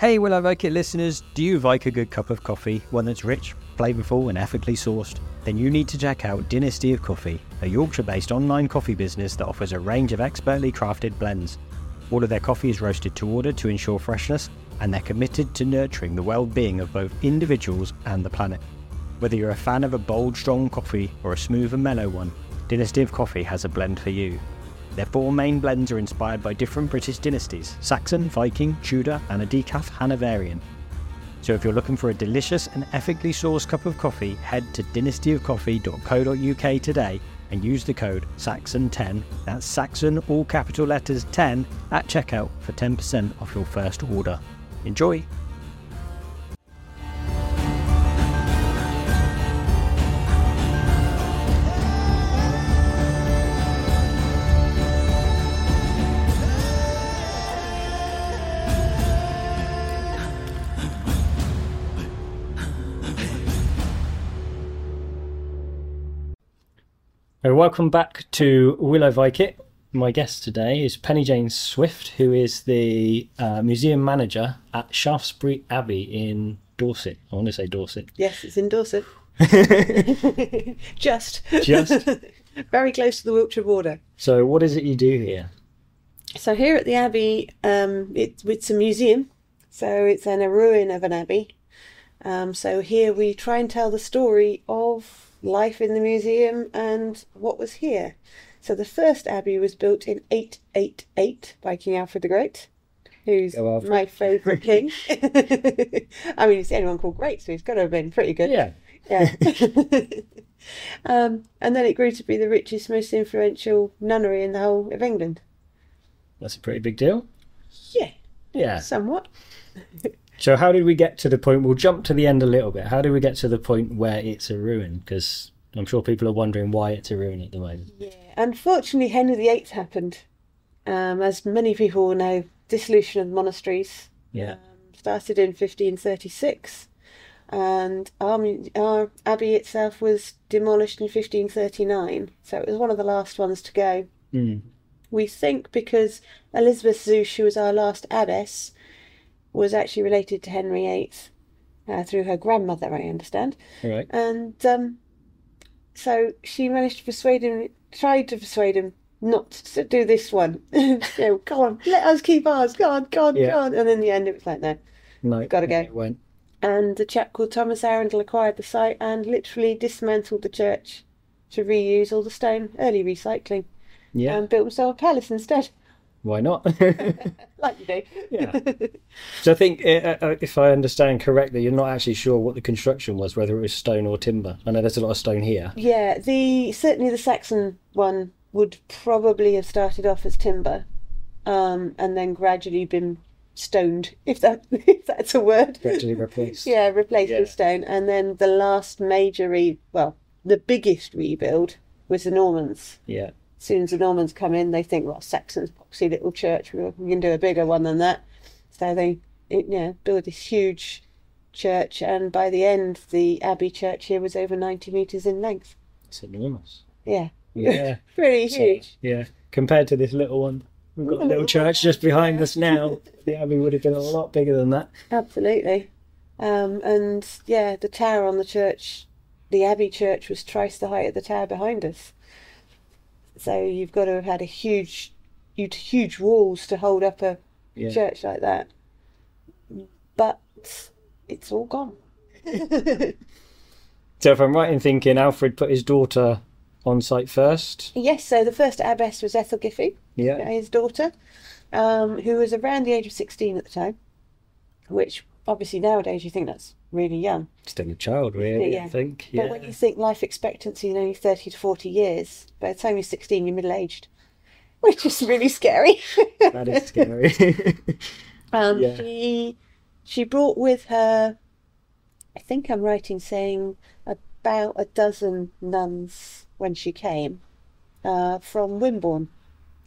Hey, Will I Vike It listeners, do you like a good cup of coffee, one that's rich, flavourful, and ethically sourced? Then you need to check out Dynasty of Coffee, a Yorkshire based online coffee business that offers a range of expertly crafted blends. All of their coffee is roasted to order to ensure freshness, and they're committed to nurturing the well being of both individuals and the planet. Whether you're a fan of a bold, strong coffee or a smooth and mellow one, Dynasty of Coffee has a blend for you. Their four main blends are inspired by different British dynasties Saxon, Viking, Tudor, and a decaf Hanoverian. So if you're looking for a delicious and ethically sourced cup of coffee, head to dynastyofcoffee.co.uk today and use the code SAXON10, that's Saxon all capital letters 10, at checkout for 10% off your first order. Enjoy! Welcome back to Will I Vike It. My guest today is Penny Jane Swift, who is the uh, museum manager at Shaftesbury Abbey in Dorset. I want to say Dorset. Yes, it's in Dorset. Just. Just. Very close to the Wiltshire border. So, what is it you do here? So here at the Abbey, um, it, it's a museum. So it's in a ruin of an abbey. Um, so here we try and tell the story of life in the museum and what was here. So the first abbey was built in 888 by King Alfred the Great, who's my favourite king. I mean, he's anyone called Great, so he's got to have been pretty good. Yeah. Yeah. um, and then it grew to be the richest, most influential nunnery in the whole of England. That's a pretty big deal. Yeah, Yeah. somewhat. So, how did we get to the point? We'll jump to the end a little bit. How did we get to the point where it's a ruin? Because I'm sure people are wondering why it's a ruin at the moment. Yeah. Unfortunately, Henry VIII happened. Um, as many people will know, dissolution of monasteries Yeah. um, started in 1536, and our, our abbey itself was demolished in 1539. So it was one of the last ones to go. Mm. We think because Elizabeth Zouche, who was our last abbess, was actually related to Henry VIII uh, through her grandmother, I understand. All right. And um, so she managed to persuade him, tried to persuade him not to do this one. you know, come on, let us keep ours. Go on, go on, Yeah. go on. And in the end, it was like, no. No. Gotta go. It went. And a chap called Thomas Arundel acquired the site and literally dismantled the church to reuse all the stone, early recycling, Yeah. and built himself a palace instead, why not? like you do. Yeah. So I think, uh, uh, if I understand correctly, you're not actually sure what the construction was, whether it was stone or timber. I know there's a lot of stone here. Yeah, the certainly the Saxon one would probably have started off as timber, um, and then gradually been stoned, if that if that's a word. Gradually replaced. Yeah, replaced Yeah. with stone, and then the last major re well, the biggest rebuild was the Normans. Yeah. As soon as the Normans come in, they think, well, Saxons, poxy little church, we we can do a bigger one than that. So they, it, yeah, build this huge church, and by the end, the abbey church here was over ninety meters in length. It's enormous. Yeah, Yeah. pretty So, huge. yeah. Compared to this little one, we've got a little church just behind us now. The abbey would have been a lot bigger than that. Absolutely. Um, and yeah, the tower on the church, the abbey church, was twice the height of the tower behind us. So you've got to have had a huge, huge, huge walls to hold up a Yeah. church like that. But it's all gone. So if I'm right in thinking, Alfred put his daughter on site first. yes, so the first abbess was Æthelgifu, Yeah. his daughter, um, who was around the age of 16 at the time, which obviously nowadays you think that's really young. Still a child, really, Yeah. I think. But when you think life expectancy is only 30 to 40 years, by the time you're 16, you're middle aged, which is really scary. That is scary. um, Yeah. She she brought with her, I think I'm right in saying, about a dozen nuns when she came uh, from Wimborne,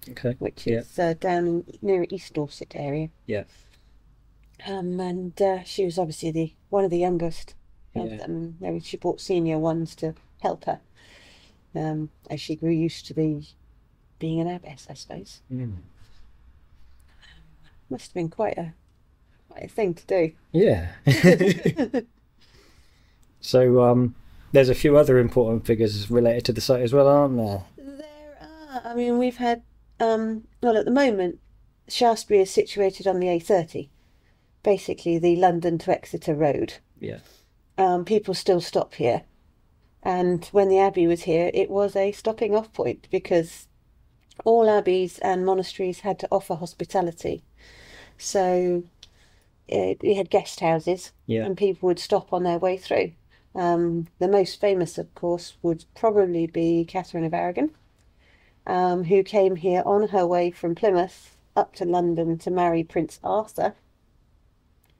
okay. which Yeah. is uh, down in, near East Dorset area. Yeah. Um, and uh, she was obviously the one of the youngest of Yeah. them. Maybe she brought senior ones to help her um, as she grew used to the being an abbess, I suppose. Mm. Must have been quite a quite wise thing to do. Yeah. so um, there's a few other important figures related to the site as well, aren't there? There are. I mean, we've had. Um, well, at the moment, Shaftesbury is situated on the A30, basically the London to Exeter road. Yeah. Um, people still stop here, and when the abbey was here, it was a stopping off point because all abbeys and monasteries had to offer hospitality. So it, we had guest houses, Yeah. and people would stop on their way through. Um, the most famous, of course, would probably be Catherine of Aragon, um, who came here on her way from Plymouth up to London to marry Prince Arthur,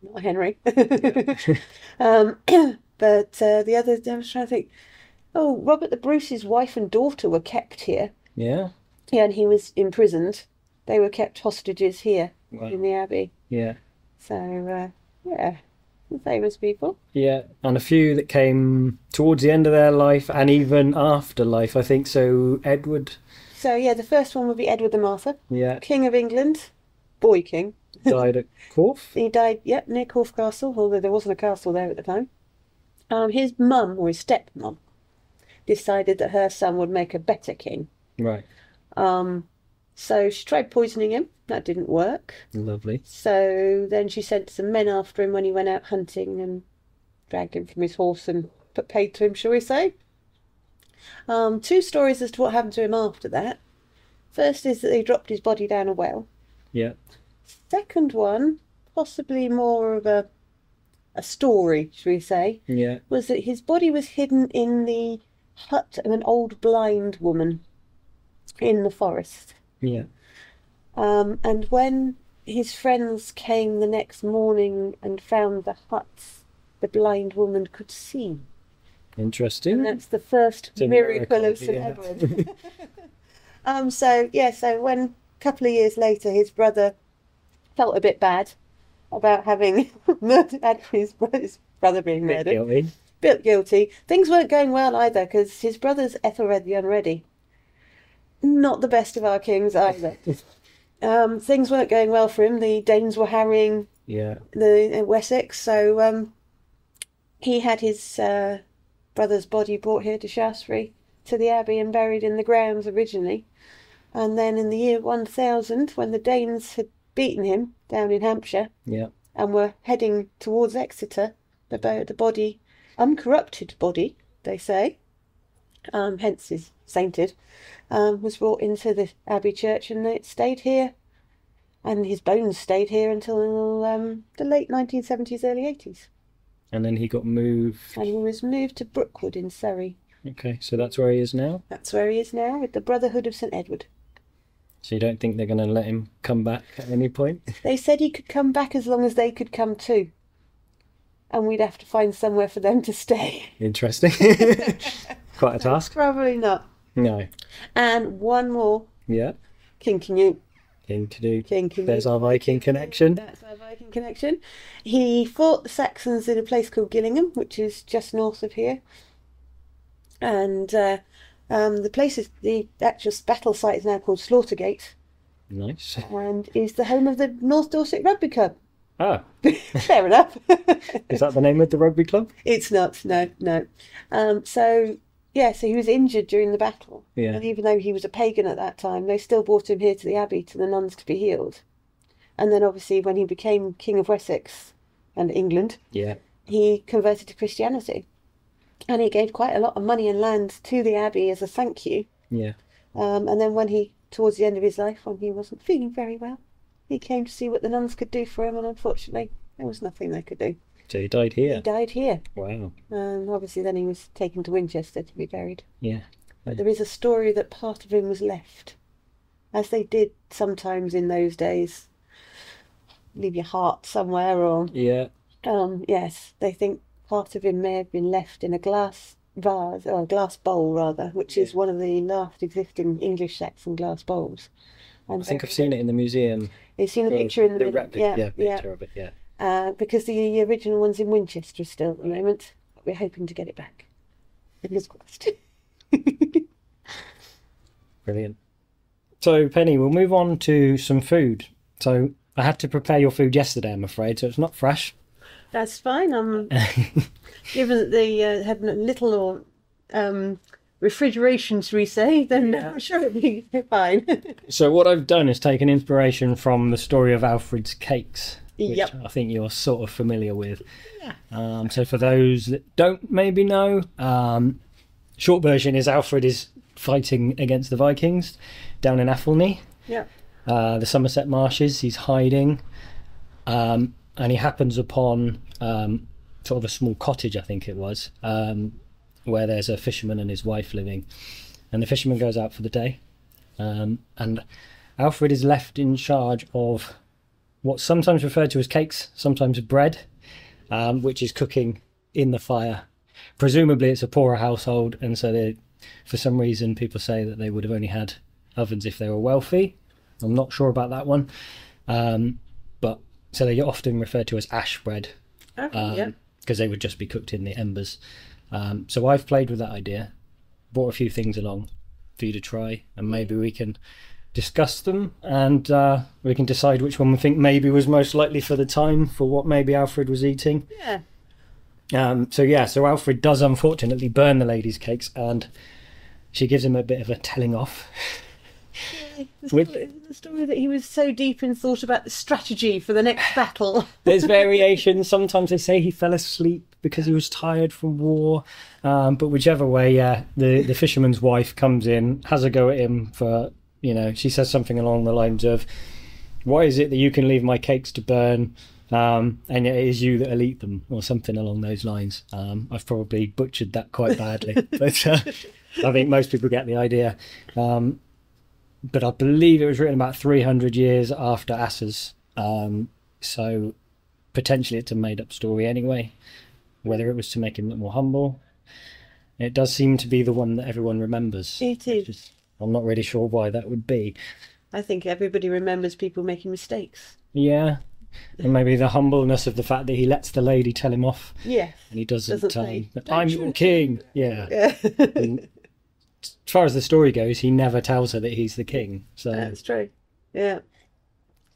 not Henry. um, but uh, the other, I was trying to think. Oh, Robert the Bruce's wife and daughter were kept here. Yeah. Yeah, and he was imprisoned. They were kept hostages here Wow. in the abbey. Yeah. So, uh, yeah, famous people. Yeah, and a few that came towards the end of their life and even after life. I think so. Edward, So, yeah, the first one would be Edward the Martyr, yeah, King of England, boy king. Died at Corfe. He died, yep, near Corfe Castle, although there wasn't a castle there at the time. Um, his mum, or his stepmom, decided that her son would make a better king. Right, Um, so she tried poisoning him. That didn't work. lovely. So then she sent some men after him when he went out hunting and dragged him from his horse and put paid to him, shall we say. Um, two stories as to what happened to him after that. First is that they dropped his body down a well. Yeah, Second one, possibly more of a a story, should we say, yeah, was that his body was hidden in the hut of an old blind woman in the forest. yeah. Um, and when his friends came the next morning and found the huts, the blind woman could see. Interesting. And that's the first miracle, miracle, of St yeah. Edward. um, so, yeah, so when a couple of years later his brother felt a bit bad about having murdered had his, his brother being Bit murdered, guilty. bit guilty. Things weren't going well either because his brother's Ethelred the Unready. Not the best of our kings either. um, things weren't going well for him. The Danes were harrying Yeah, the uh, Wessex, so um, he had his uh, brother's body brought here to Shaftesbury to the abbey and buried in the grounds originally. And then in the year 1000, when the Danes had beaten him down in Hampshire yeah, and were heading towards Exeter, the, the body, uncorrupted body, they say, um, hence is sainted, um, was brought into the abbey church and it stayed here. And his bones stayed here until um, the late 1970s, early 80s. and then he got moved. And he was moved to Brookwood in Surrey. Okay, so that's where he is now. That's where he is now with the Brotherhood of St Edward. So you don't think they're going to let him come back at any point? They said he could come back as long as they could come too. And we'd have to find somewhere for them to stay. Interesting. Quite a task. Probably not. No. And one more Yeah. King Canute. King Canute. King Canute. There's our Viking connection. That's our Viking connection. He fought the Saxons in a place called Gillingham, which is just north of here. And uh, um, the place is the actual battle site is now called Slaughtergate, Nice. and is the home of the North Dorset Rugby Club. Ah, Fair enough. is that the name of the rugby club? it's not. No, no. Um, so yeah, so he was injured during the battle, Yeah. and even though he was a pagan at that time, they still brought him here to the abbey to the nuns to be healed. And then obviously when he became King of Wessex and England, Yeah. he converted to Christianity. And he gave quite a lot of money and land to the abbey as a thank you. Yeah. Um, and then when he, towards the end of his life, when he wasn't feeling very well, he came to see what the nuns could do for him, and unfortunately, there was nothing they could do. So he died here. He died here. Wow. And obviously, then he was taken to Winchester to be buried. Yeah. But there is a story that part of him was left, as they did sometimes in those days. Leave your heart somewhere, or Yeah. um, yes, they think part of him may have been left in a glass vase or a glass bowl rather, which is one of the last existing English Saxon glass bowls. And I think I've seen it in the museum. You've seen the picture in the, middle, replica, yeah, yeah, yeah. picture of it, yeah. Uh, because the original one's in Winchester still at the moment. We're hoping to get it back. Fingers crossed. Brilliant. So, Penny, we'll move on to some food. So, I had to prepare your food yesterday, I'm afraid, so it's not fresh. That's fine. I'm given that they uh, had little or um, refrigeration, should we say? Then I'm sure it'll be fine. So what I've done is taken inspiration from the story of Alfred's cakes, which Yep. I think you're sort of familiar with. Um, so for those that don't maybe know, um, short version is Alfred is fighting against the Vikings down in Athelney, yeah. uh, the Somerset marshes. He's hiding, um, and he happens upon um, sort of a small cottage, I think it was, um, where there's a fisherman and his wife living, and the fisherman goes out for the day, um, and Alfred is left in charge of what's sometimes referred to as cakes, sometimes bread, um, which is cooking in the fire. Presumably, it's a poorer household, and so they, for some reason, people say that they would have only had ovens if they were wealthy. I'm not sure about that one, um, so they're often referred to as ash bread Okay, um, yeah. because they would just be cooked in the embers. Um, so I've played with that idea, brought a few things along for you to try, and maybe we can discuss them and uh, we can decide which one we think maybe was most likely for the time for what maybe Alfred was eating. Yeah. Um, so yeah, so Alfred does unfortunately burn the lady's cakes, and she gives him a bit of a telling off. The With- story, the story that he was so deep in thought about the strategy for the next battle. There's variations. Sometimes they say he fell asleep because he was tired from war. Um, but whichever way, yeah, the, the fisherman's wife comes in, has a go at him for, you know, she says something along the lines of, Why is it that you can leave my cakes to burn? Um, and yet it is you that'll eat them, or something along those lines. Um, I've probably butchered that quite badly, but uh, I think most people get the idea. Um, but I believe it was written about 300 years after Asser's. Um, so potentially it's a made up story anyway. Whether it was to make him look more humble, it does seem to be the one that everyone remembers. It is. is. I'm not really sure why that would be. I think everybody remembers people making mistakes. Yeah. And maybe the humbleness of the fact that he lets the lady tell him off Yeah. and he doesn't, Doesn't um, I'm your king. Yeah. Yeah. And as far as the story goes, he never tells her that he's the king. So That's true. Yeah.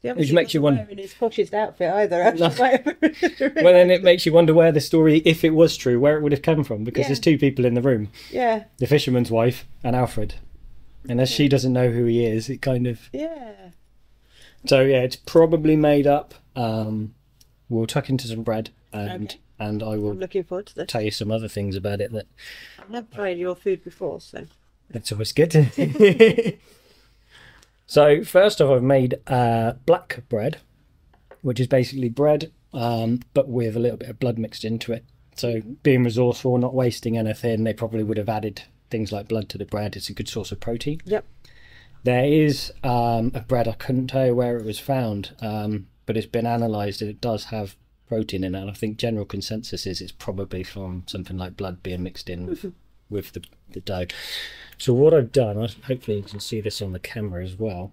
Which makes you wonder- wearing his poshest outfit either. actually. well, then it makes you wonder where the story, if it was true, where it would have come from. Because Yeah. there's two people in the room yeah. the fisherman's wife and Alfred. And as she doesn't know who he is, it kind of. Yeah. So, yeah, it's probably made up. Um, we'll tuck into some bread and Okay. and I will. I'm looking forward to this. tell you some other things about it that I have never tried your food before, so That's always good. so first off, I've made uh, black bread, which is basically bread, um, but with a little bit of blood mixed into it. So being resourceful, not wasting anything, they probably would have added things like blood to the bread. It's a good source of protein. Yep. There is um, a bread I couldn't tell you where it was found, um, but it's been analysed and it does have protein in it. And I think general consensus is it's probably from something like blood being mixed in with, with the, the dough. So what I've done, hopefully you can see this on the camera as well.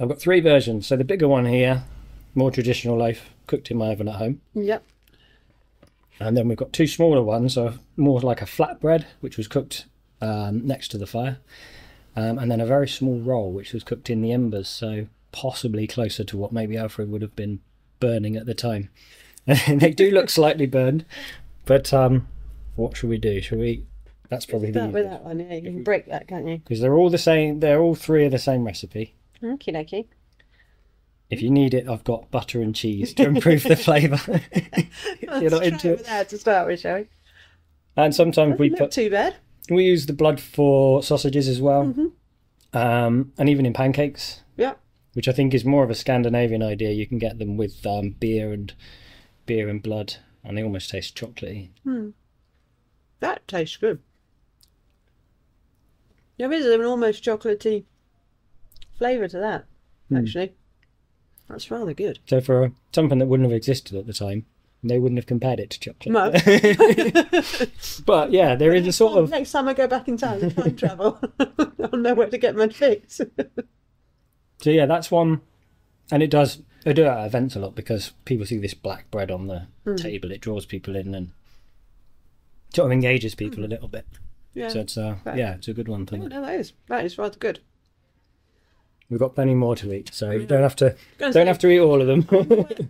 I've got three versions. So the bigger one here, more traditional loaf, cooked in my oven at home. Yep. And then we've got two smaller ones, so more like a flatbread, which was cooked um, next to the fire. Um, and then a very small roll, which was cooked in the embers, so possibly closer to what maybe Alfred would have been burning at the time. They do look slightly burned, but um, what should we do? Should we? That's probably the Start with easiest. that one. Yeah, you can break that, can't you? because they're all the same. They're all three of the same recipe. Okie dokie. If you need it, I've got butter and cheese to improve the flavour. You're not Let's into try it. with that to start with, shall we? And sometimes we Doesn't look put too bad. we use the blood for sausages as well, Mm-hmm. um, and even in pancakes, Yep. which I think is more of a Scandinavian idea. You can get them with um, beer and beer and blood, and they almost taste chocolatey. That tastes good. There is an almost chocolatey flavour to that, Hmm. actually. That's rather good. So for something that wouldn't have existed at the time, they wouldn't have compared it to chocolate. No. but yeah, there is a sort of Next time I go back in time and time travel, I'll know where to get my fix. So yeah, that's one, and it does. I do it at events a lot because people see this black bread on the Hmm. table. It draws people in and sort of engages people a little bit. Yeah. So it's uh, Right. yeah, it's a good one. thing. no, that is that is rather good. We've got plenty more to eat, so you don't have to don't say- have to eat all of them.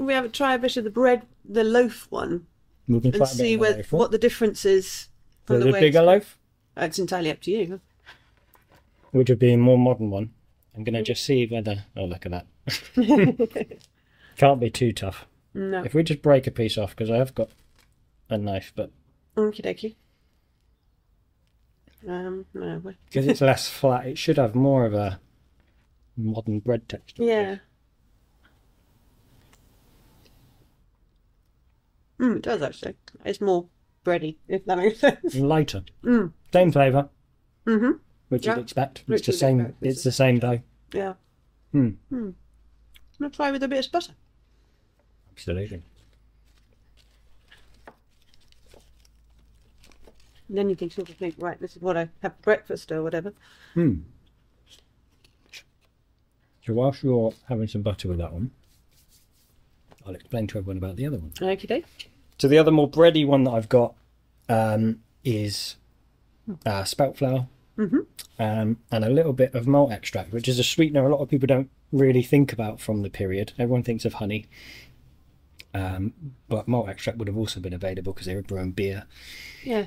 We have a try a bit of the bread, the loaf one, we can and a see where, the loaf. what the difference is. From the way bigger loaf, It's entirely up to you. which would be a more modern one. I'm gonna just see whether. Oh, look at that. Can't be too tough. No. If we just break a piece off, because I have got a knife, but Okie dokie. Um, no. because it's less flat, it should have more of a modern bread texture. Yeah. Mm, it does actually. It's more bready, if that makes sense. Lighter. Mm. Same flavour, Mm-hmm. which Yeah. you'd expect. It's the same. expect, It's the same dough. Yeah. Hmm. Hmm. I'm gonna try with a bit of butter. Absolutely. And then you can sort of think, right, this is what I have for breakfast or whatever. Hmm. So whilst you're having some butter with that one, I'll explain to everyone about the other one. Okie doke. So the other more bready one that I've got um, is uh, spelt flour Mhm. um, and a little bit of malt extract, which is a sweetener a lot of people don't really think about from the period. Everyone thinks of honey, um, but malt extract would have also been available because they were brewing beer. Yeah.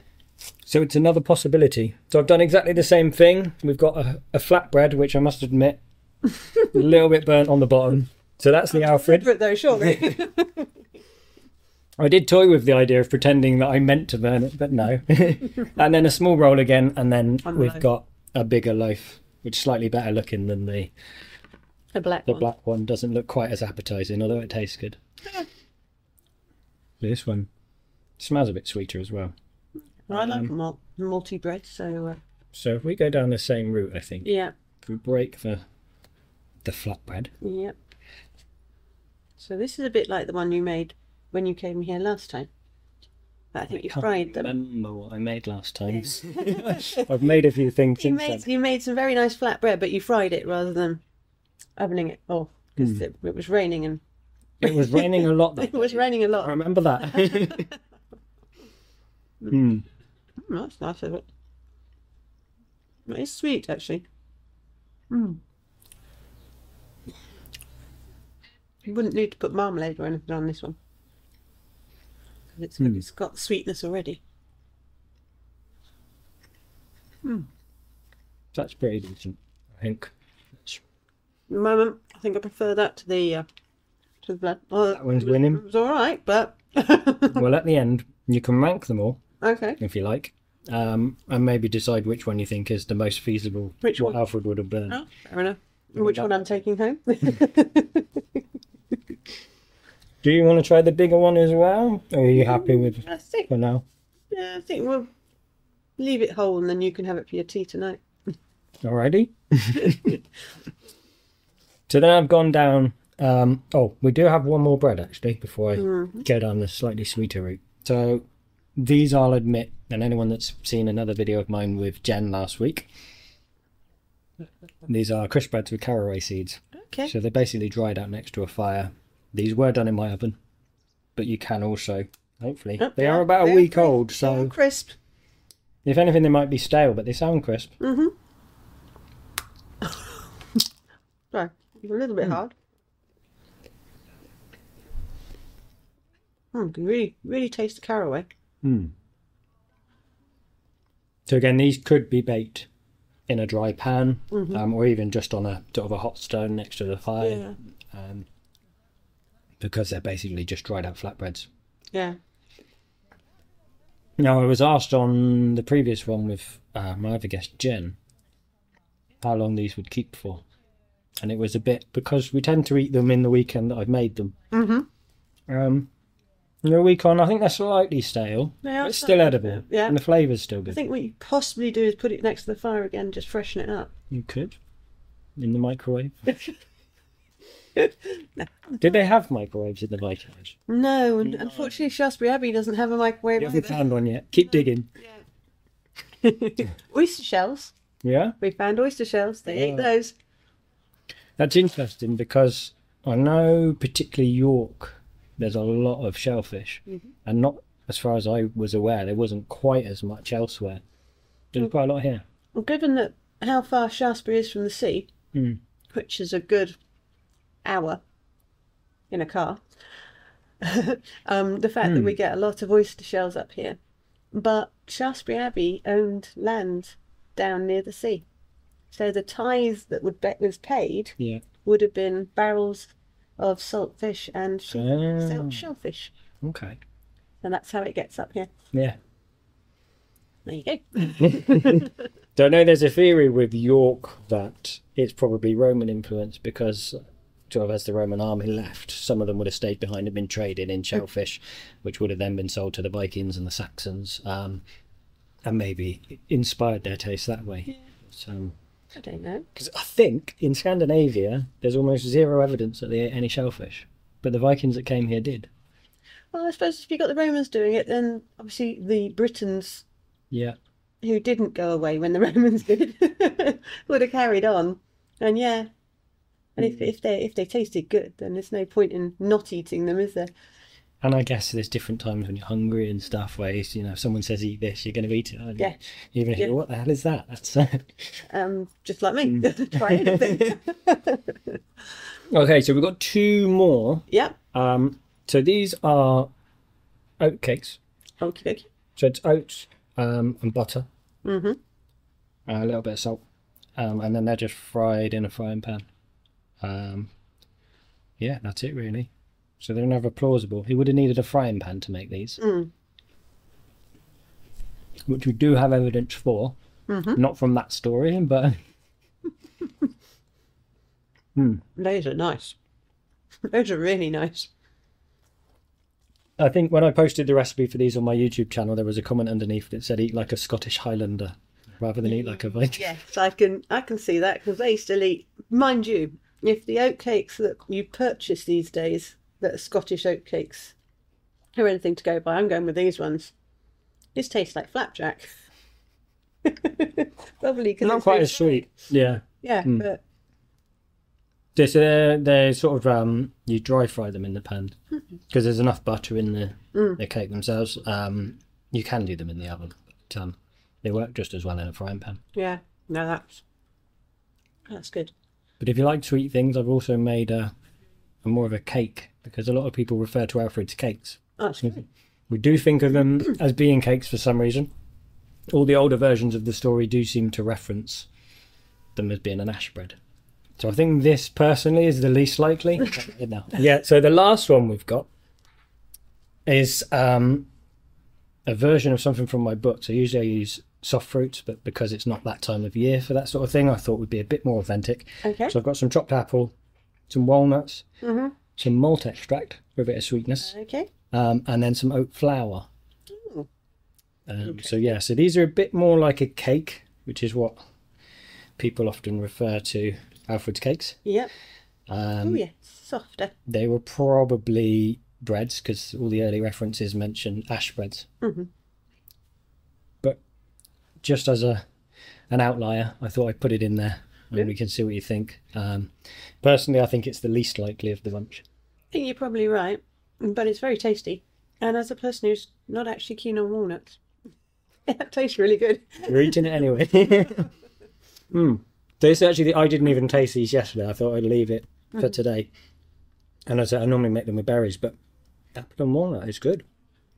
So it's another possibility. So I've done exactly the same thing. We've got a, a flatbread, which I must admit, a little bit burnt on the bottom. So that's the Alfred. Separate though, surely. I did toy with the idea of pretending that I meant to burn it, but no. and then a small roll again, and then On the we've loaf. got a bigger loaf, which is slightly better looking than the a black the one. black one. Doesn't look quite as appetizing, although it tastes good. This one smells a bit sweeter as well. I like Um, malt, malty bread, so uh, So if we go down the same route, I think yeah, if we break the the flatbread. yeah. So this is a bit like the one you made when you came here last time. But I think you Can't fried them. Remember what I made last time? I've made a few things You made then. you made some very nice flat bread, but you fried it rather than ovening it. Oh, because Hmm. it, it was raining and It was raining a lot. It was raining a lot. I remember that. Hmm. Mm, that's nice of it. It's sweet actually. Mm. You wouldn't need to put marmalade or anything on this one. It's, Hmm. it's got sweetness already. That's pretty decent, I think. At the moment, I think I prefer that to the uh, to the blood. Oh, That one's winning. It was all right, but Well, at the end, you can rank them all okay. if you like, um, and maybe decide which one you think is the most feasible. Which what one? Alfred would have burned. Oh, fair enough. Which one I'm taking home? Do you want to try the bigger one as well? Or are you happy with I think. for now? Yeah, I think we'll leave it whole, and then you can have it for your tea tonight. Alrighty. so then I've gone down. Um, oh, we do have one more bread actually before I Mm. go down the slightly sweeter route. So these I'll admit, and anyone that's seen another video of mine with Jen last week, these are crisp breads with caraway seeds. Okay. So they're basically dried out next to a fire. These were done in my oven, but you can also, hopefully, Yep, they are about a week old. So crisp. if anything, they might be stale, but they sound crisp. Mm-hmm. Sorry, a little bit hard. Mm, you can really, really taste the caraway. Hmm. So again, these could be baked in a dry pan, um, or even just on a sort of a hot stone next to the fire, um, because they're basically just dried out flatbreads. Yeah. Now, I was asked on the previous one with uh, my other guest Jen how long these would keep for, and it was a bit because we tend to eat them in the weekend that I've made them. Mm-hmm. Um, in a week on, I think they're slightly stale, They are but it's still edible, yeah. and the flavour's still good. I think what you possibly do is put it next to the fire again, just freshen it up. You could. In the microwave. Did they have microwaves in the Vikings? No, and unfortunately, Shaftesbury Abbey doesn't have a microwave. You haven't either. found one yet. Keep digging. oyster shells. Yeah? We found oyster shells. They ate oh. those. That's interesting because I know, particularly York, there's a lot of shellfish. And not, as far as I was aware, there wasn't quite as much elsewhere. There's quite a lot here. Well, given that how far Shaftesbury is from the sea, Hmm. which is a good hour in a car. um, the fact that we get a lot of oyster shells up here. But Shaftesbury Abbey owned land down near the sea. So the tithe that would be- was paid Yeah. would have been barrels of salt fish and she- Ah. salt shellfish. Okay. And that's how it gets up here. Yeah. There you go. Don't know. There's a theory with York that it's probably Roman influence because, sort of, as the Roman army left, some of them would have stayed behind and been traded in shellfish, which would have then been sold to the Vikings and the Saxons, um, and maybe inspired their taste that way. So, I don't know. because I think in Scandinavia there's almost zero evidence that they ate any shellfish, but the Vikings that came here did. Well, I suppose if you got the Romans doing it, then obviously the Britons Yeah. who didn't go away when the Romans did would have carried on. And yeah, and if, hmm. if they if they tasted good, then there's no point in not eating them, is there? And I guess there's different times when you're hungry and stuff where you know if someone says eat this, you're going to eat it. Yeah. Even if Yeah. you're what the hell is that? That's Um, just like me, try anything. okay. So we've got two more. yep. Um, so these are oat cakes. Okie dokie. So it's oats um, and butter, Mm-hmm. a little bit of salt, um, and then they're just fried in a frying pan. Um, yeah, that's it really. So they're never plausible. He would have needed a frying pan to make these, Mm. which we do have evidence for. Mm-hmm. Not from that story, but Those are nice. Those are really nice. I think when I posted the recipe for these on my YouTube channel, there was a comment underneath that said eat like a Scottish Highlander rather than eat like a Viking. Yes, I can I can see that because they still eat. Mind you, if the oat cakes that you purchase these days that are Scottish oat cakes are anything to go by, I'm going with these ones. This tastes like flapjack. Probably because Not quite as sweet. Yeah. Yeah, but This, uh, they're sort of um, you dry fry them in the pan because there's enough butter in the the cake themselves. Um, you can do them in the oven, but um, they work just as well in a frying pan. yeah, no, that's that's good. But if you like sweet things, I've also made a, a more of a cake because a lot of people refer to Alfred's cakes. That's. We do think of them as being cakes for some reason. All the older versions of the story do seem to reference them as being an ash bread. So I think this personally is the least likely. no. Yeah, so the last one we've got is um, a version of something from my book. So usually I use soft fruits, but because it's not that time of year for that sort of thing, I thought would be a bit more authentic. Okay. So I've got some chopped apple, some walnuts, Mhm. Some malt extract for a bit of sweetness Okay. um, and then some oat flour. Ooh. Um, So yeah, so these are a bit more like a cake, which is what people often refer to Alfred's cakes. Yep. Um, oh yeah, softer. They were probably breads because all the early references mention ash breads. Mhm. But just as a an outlier, I thought I'd put it in there, and Yeah. we can see what you think. Um, personally, I think it's the least likely of the bunch. I think you're probably right, but it's very tasty. And as a person who's not actually keen on walnuts, it tastes really good. You're eating it anyway. Hmm. This actually, I didn't even taste these yesterday. I thought I'd leave it for today. And as I said, I normally make them with berries, but apple and walnut is good.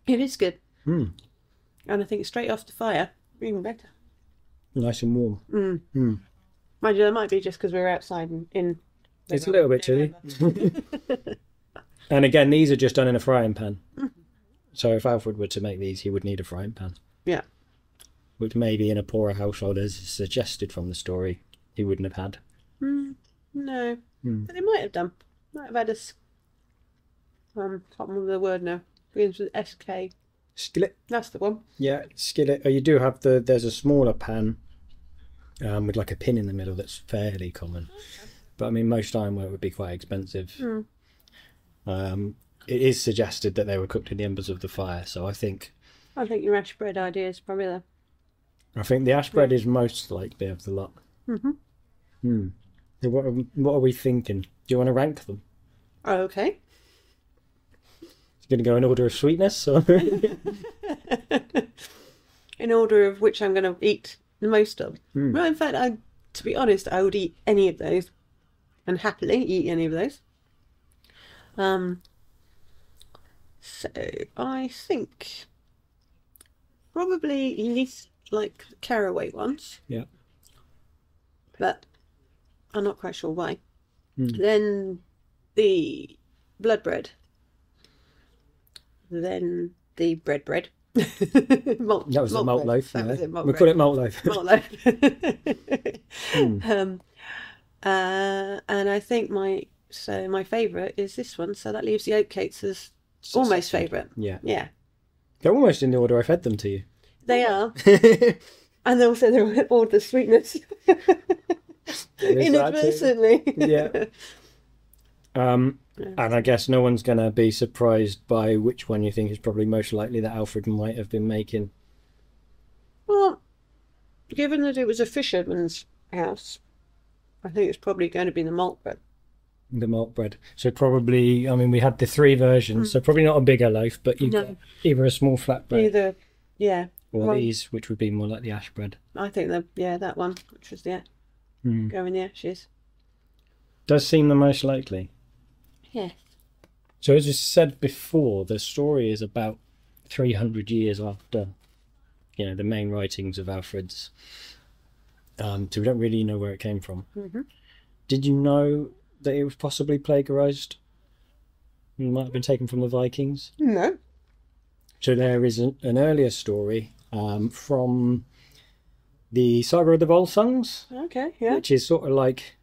It is good. Hmm. And I think straight off the fire, even better. Nice and warm. Mind you, that might be just because we're outside in. in It's a little bit chilly. And again, these are just done in a frying pan. So if Alfred were to make these, he would need a frying pan, Yeah. which maybe in a poorer household, as suggested from the story, he wouldn't have had. No. Hmm. But they might have done. Might have had us. Um, can't remember the word now. Begins with SK. Skillet. That's the one. Yeah, skillet. Oh, you do have the. There's a smaller pan, um, with like a pin in the middle that's fairly common. But I mean, most ironware would be quite expensive. Hmm. Um, it is suggested that they were cooked in the embers of the fire, so I think I think your ash bread idea is probably there. I think the ash bread is most likely of the lot. Mhm. Hmm. So what are, we- what are we thinking? Do you want to rank them? Okay. It's Going to go in order of sweetness? Or... In order of which I'm going to eat the most of. Hmm. Well, in fact, I, to be honest, I would eat any of those. and happily eat any of those. Um, so I think probably least like caraway ones, Yeah. but I'm not quite sure why. Hmm. Then the blood bread. Then the bread bread. Malt, That was the malt bread. loaf. Yeah. malt we call it malt loaf. malt loaf. Hmm. um, uh, and I think my so my favourite is this one. So that leaves the oatcakes as almost favourite. Yeah. Yeah, They're almost in the order I fed them to you. they are, and they also they're all the sweetness There's that too. inadvertently. Yeah. Um, and I guess no one's going to be surprised by which one you think is probably most likely that Alfred might have been making. Well, given that it was a fisherman's house, I think it's probably going to be the malt bread. The malt bread. So probably, I mean, we had the three versions, so probably not a bigger loaf, but you No. either a small flat bread Either, yeah, or well- these, which would be more like the ash bread. I think the yeah that one, which was the Hmm. go in the ashes. Does seem the most likely. Yeah. So as we said before, the story is about 300 years after, you know, the main writings of Alfred's. Um, so we don't really know where it came from. Mhm. Did you know that it was possibly plagiarized? It might have been taken from the Vikings. No. So there is an, an earlier story um, from the Saga of the Volsungs, Okay. Yeah. which is sort of like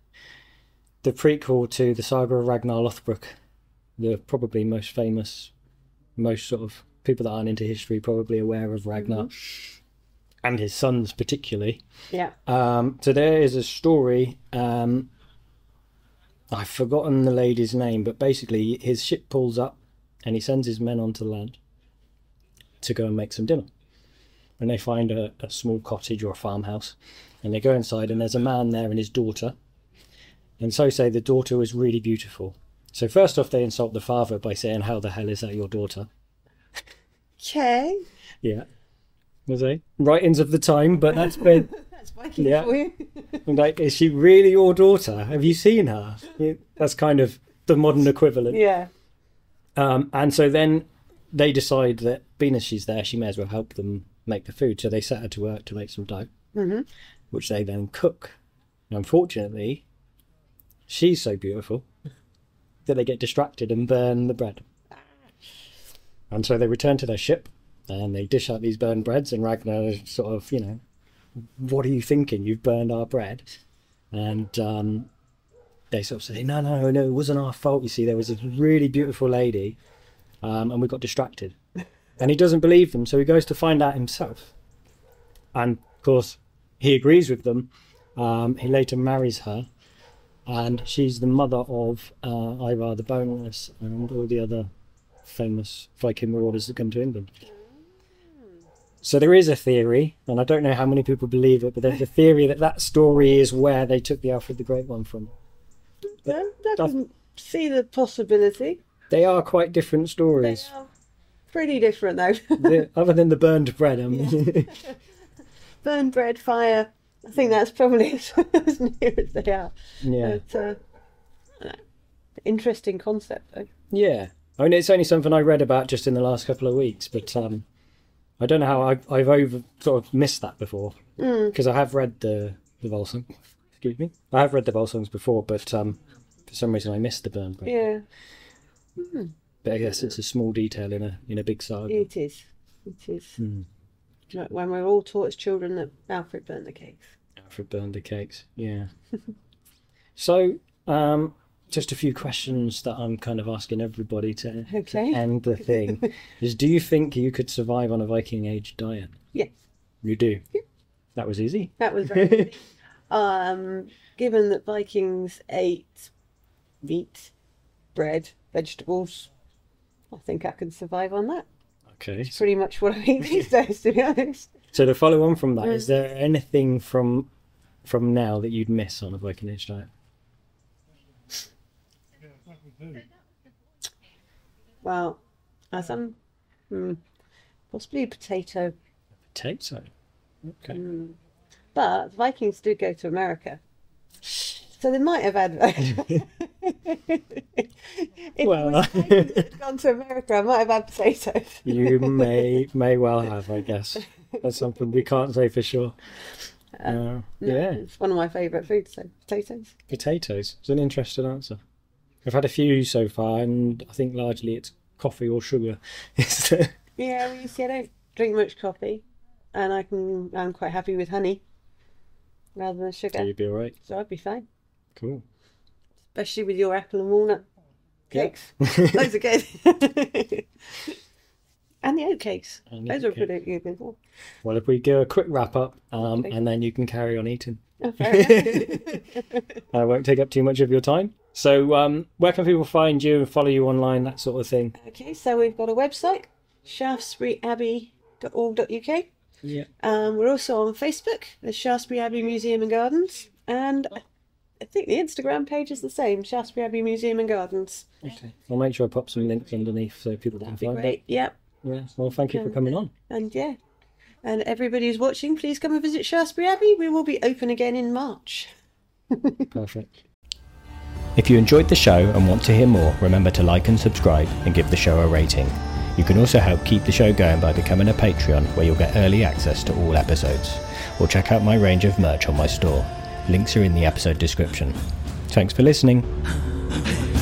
the prequel to the Saga of Ragnar Lothbrok, the probably most famous, most sort of people that aren't into history probably aware of Ragnar and his sons particularly. Yeah. Um, so there is a story. Um, I've forgotten the lady's name, but basically his ship pulls up and he sends his men onto land to go and make some dinner. And they find a, a small cottage or a farmhouse, and they go inside, and there's a man there and his daughter. And so say the daughter was really beautiful. So first off, they insult the father by saying, "How the hell is that your daughter?" Okay. Yeah, was they writings of the time? But that's been That's Viking Yeah. for you. Like, is she really your daughter? Have you seen her? That's kind of the modern equivalent. yeah. Um, and so then they decide that being as she's there, she may as well help them make the food. So they set her to work to make some dough, hmm which they then cook. And unfortunately, she's so beautiful that they get distracted and burn the bread. And so they return to their ship and they dish out these burned breads. And Ragnar sort of, you know, what are you thinking? You've burned our bread. And um, they sort of say, no, no, no, it wasn't our fault. You see, there was this really beautiful lady um, and we got distracted. And he doesn't believe them, so he goes to find out himself. And of course, he agrees with them. Um, he later marries her, and she's the mother of uh, Ivar the Boneless and all the other famous Viking marauders that come to England. So there is a theory, and I don't know how many people believe it, but there's a theory that that story is where they took the Alfred the Great one from. Yeah, I Does- can see the possibility. They are quite different They stories. are pretty different though. The- other than the burned bread, I mean, Burn bread, fire. I think that's probably as, as near as they are. yeah. But, uh, I don't know. interesting concept though. Yeah, I mean it's only something I read about just in the last couple of weeks, but um, I don't know how I've, I've over sort of missed that before Mm. because I have read the the Volsung. Excuse me, I have read the Volsungs before, but um, for some reason I missed the burn. Yeah, But I guess it's a small detail in a in a big saga. it is. It is. Hmm. Like when we're all taught as children that Alfred burnt the cakes. Alfred burned cakes. Yeah. so, um, just a few questions that I'm kind of asking everybody to, to end the thing is: Do you think you could survive on a Viking age diet? Yes, You do. That was easy. that was very um, given that Vikings ate meat, bread, vegetables. I think I can survive on that. Okay. Pretty much what I eat these days, to be honest. So to follow on from that, is Mm. there anything from from now that you'd miss on a Viking age diet? Well, as I'm, hmm, possibly a potato. Potato. Okay. Mm. But Vikings did go to America. So they might have had. if Well. well, had gone to America, I might have had potatoes. You may may well have, I guess. That's something we can't say for sure. Uh, No, yeah, it's one of my favourite foods. So potatoes. potatoes. It's an interesting answer. I've had a few so far, and I think largely it's coffee or sugar. Yeah, well, you see, I don't drink much coffee, and I can. I'm quite happy with honey rather than so sugar, you'd be alright. so I'd be fine. Cool. Especially with your apple and walnut cakes. Those are good. and the oatcakes. And the Those oat are pretty good well. Well, if we do a quick wrap up, um, Okay. and then you can carry on eating. Oh. I won't take up too much of your time. So, um, where can people find you and follow you online, that sort of thing? okay, so we've got a website, shaftesburyabbey.org.uk. Yeah. Um, we're also on Facebook, the Shaftesbury Abbey Museum and Gardens, and I- think the Instagram page is the same, Shaftesbury Abbey Museum and Gardens. Okay. I'll make sure I pop some links underneath so people That'd can find great. Yep. It. Yeah. Well, thank you for uh, coming on. And yeah, and everybody who's watching, please come and visit Shaftesbury Abbey. We will be open again in March. Perfect. If you enjoyed the show and want to hear more, remember to like and subscribe and give the show a rating. You can also help keep the show going by becoming a Patreon where you'll get early access to all episodes. Or check out my range of merch on my store. Links are in the episode description. Thanks for listening.